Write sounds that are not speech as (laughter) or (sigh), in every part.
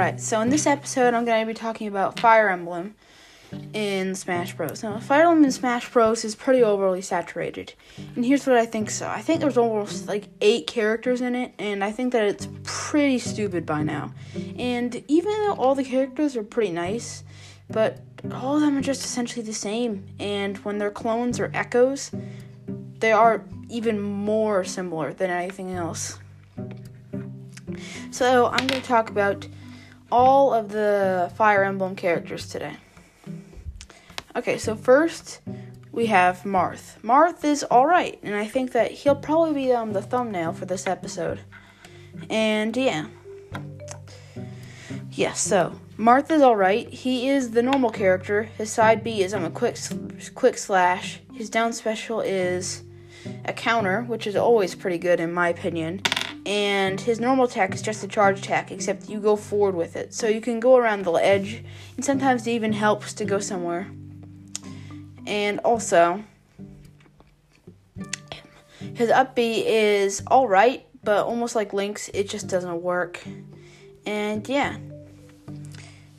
Alright, so in this episode, I'm going to be talking about Fire Emblem in Smash Bros. Now, Fire Emblem in Smash Bros. is pretty overly saturated. And here's what I think so I think there's almost like eight characters in it, and I think that it's pretty stupid by now. And even though all the characters are pretty nice, but all of them are just essentially the same. And when they're clones or echoes, they are even more similar than anything else. So, I'm going to talk about all of the Fire Emblem characters today. Okay, so first we have Marth. Marth is alright, and I think that he'll probably be um, the thumbnail for this episode. And yeah. Yes, yeah, so Marth is alright. He is the normal character. His side B is um, a quick quick slash. His down special is a counter, which is always pretty good in my opinion and his normal attack is just a charge attack, except you go forward with it. So you can go around the edge, and sometimes it even helps to go somewhere. And also, his up B is alright, but almost like Link's, it just doesn't work. And yeah.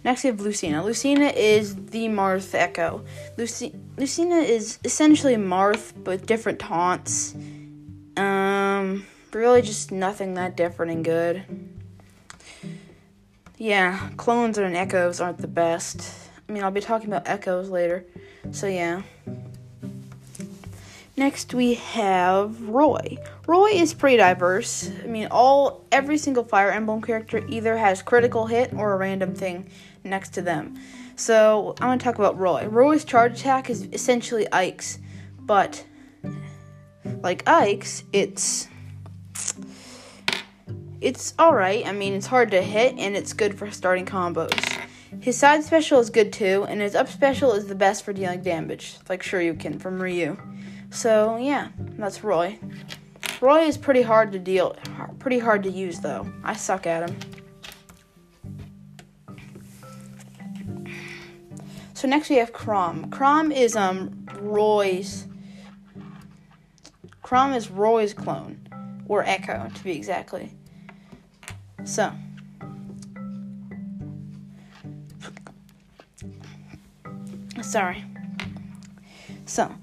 Next, we have Lucina. Lucina is the Marth Echo. Luci- Lucina is essentially Marth, but different taunts. Really just nothing that different and good. Yeah, clones and echoes aren't the best. I mean, I'll be talking about echoes later. So, yeah. Next we have Roy. Roy is pretty diverse. I mean, all every single Fire Emblem character either has critical hit or a random thing next to them. So, I'm to talk about Roy. Roy's charge attack is essentially Ike's, but like Ike's, it's it's alright. I mean, it's hard to hit and it's good for starting combos. His side special is good too, and his up special is the best for dealing damage, like Shoryuken from Ryu. So, yeah, that's Roy. Roy is pretty hard to deal, pretty hard to use though. I suck at him. So next we have Chrom. Chrom is um Roy's Chrom is Roy's clone or Echo to be exactly. So, sorry. So,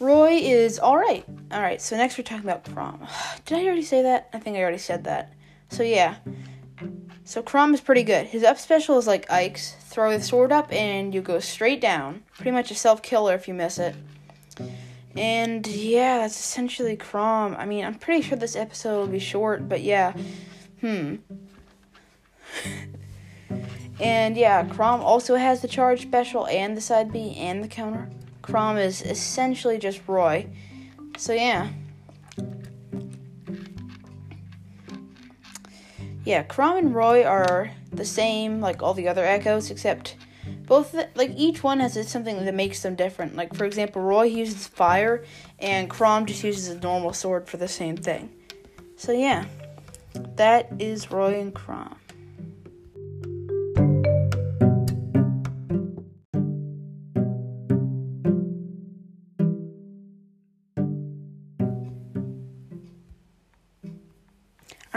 Roy is all right. All right. So next we're talking about Chrom. (sighs) Did I already say that? I think I already said that. So yeah. So Chrom is pretty good. His up special is like Ike's. Throw the sword up and you go straight down. Pretty much a self killer if you miss it. And yeah, that's essentially Chrom. I mean, I'm pretty sure this episode will be short, but yeah. Hmm. And yeah, Chrom also has the charge special and the side B and the counter. Chrom is essentially just Roy. So yeah. Yeah, Chrom and Roy are the same like all the other echoes except both like each one has something that makes them different. Like for example, Roy uses fire and Chrom just uses a normal sword for the same thing. So yeah. That is Roy and Chrom.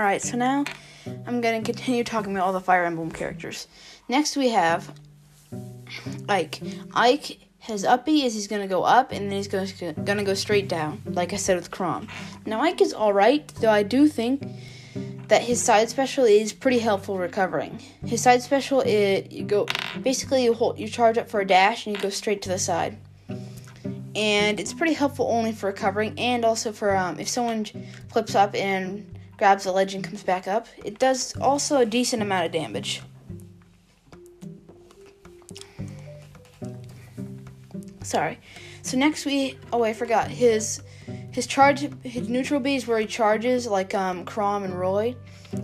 Alright, so now I'm going to continue talking about all the Fire Emblem characters. Next, we have Ike. Ike, his uppy is he's going to go up and then he's going to go straight down, like I said with Chrom. Now, Ike is alright, though I do think that his side special is pretty helpful recovering. His side special is you go basically you hold you charge up for a dash and you go straight to the side. And it's pretty helpful only for recovering and also for um, if someone flips up and grabs the ledge and comes back up. It does also a decent amount of damage. Sorry. So next we oh I forgot his his charge, his neutral B is where he charges, like um, Chrom and Roy.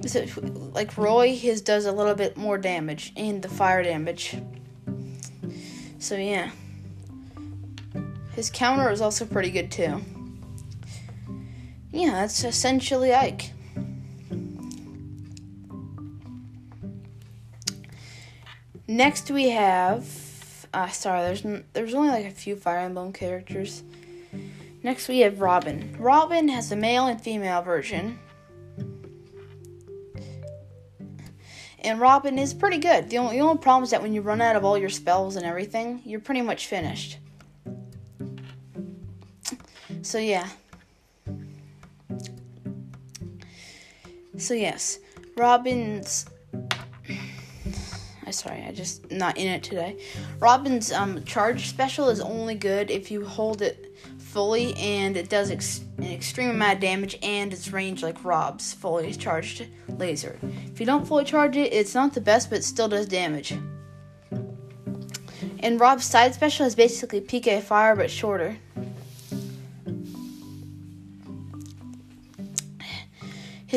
So, like Roy, his does a little bit more damage and the fire damage. So yeah, his counter is also pretty good too. Yeah, that's essentially Ike. Next we have, uh, sorry, there's there's only like a few Fire Emblem characters. Next, we have Robin. Robin has a male and female version. And Robin is pretty good. The only, the only problem is that when you run out of all your spells and everything, you're pretty much finished. So yeah. So yes, Robin's. I sorry, I just not in it today. Robin's um, charge special is only good if you hold it fully, and it does ex- an extreme amount of damage, and its range like Rob's fully charged laser. If you don't fully charge it, it's not the best, but it still does damage. And Rob's side special is basically PK Fire but shorter.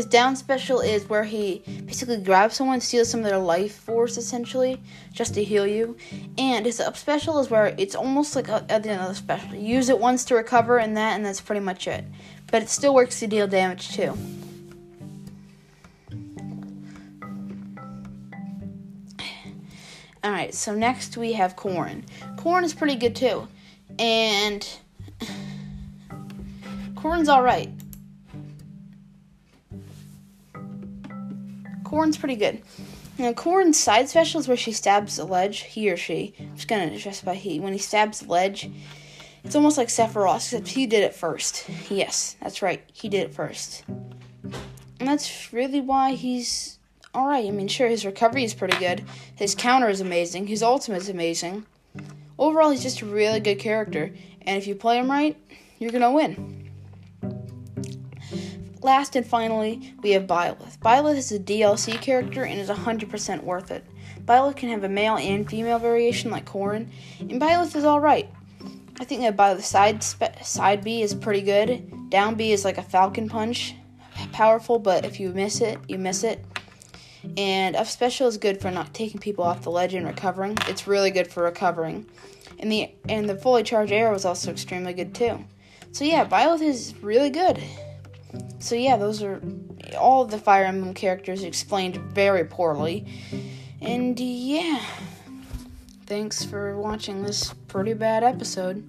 His down special is where he basically grabs someone, steals some of their life force essentially, just to heal you. And his up special is where it's almost like at the end of the special. You use it once to recover, and that, and that's pretty much it. But it still works to deal damage too. (sighs) Alright, so next we have Corrin. Corrin is pretty good too. And (sighs) Corrin's alright. Corrin's pretty good. Now, Corrin's side special is where she stabs the ledge, he or she. I'm just gonna address by he. When he stabs the ledge, it's almost like Sephiroth, except he did it first. Yes, that's right, he did it first. And that's really why he's alright. I mean, sure, his recovery is pretty good, his counter is amazing, his ultimate is amazing. Overall, he's just a really good character, and if you play him right, you're gonna win. Last and finally, we have Byleth. Byleth is a DLC character and is 100% worth it. Byleth can have a male and female variation like Corrin, and Byleth is alright. I think that Byleth side spe- side B is pretty good. Down B is like a falcon punch, powerful, but if you miss it, you miss it. And up special is good for not taking people off the ledge and recovering. It's really good for recovering. And the and the fully charged arrow is also extremely good too. So yeah, Byleth is really good. So yeah, those are all the Fire Emblem characters explained very poorly. And yeah, thanks for watching this pretty bad episode.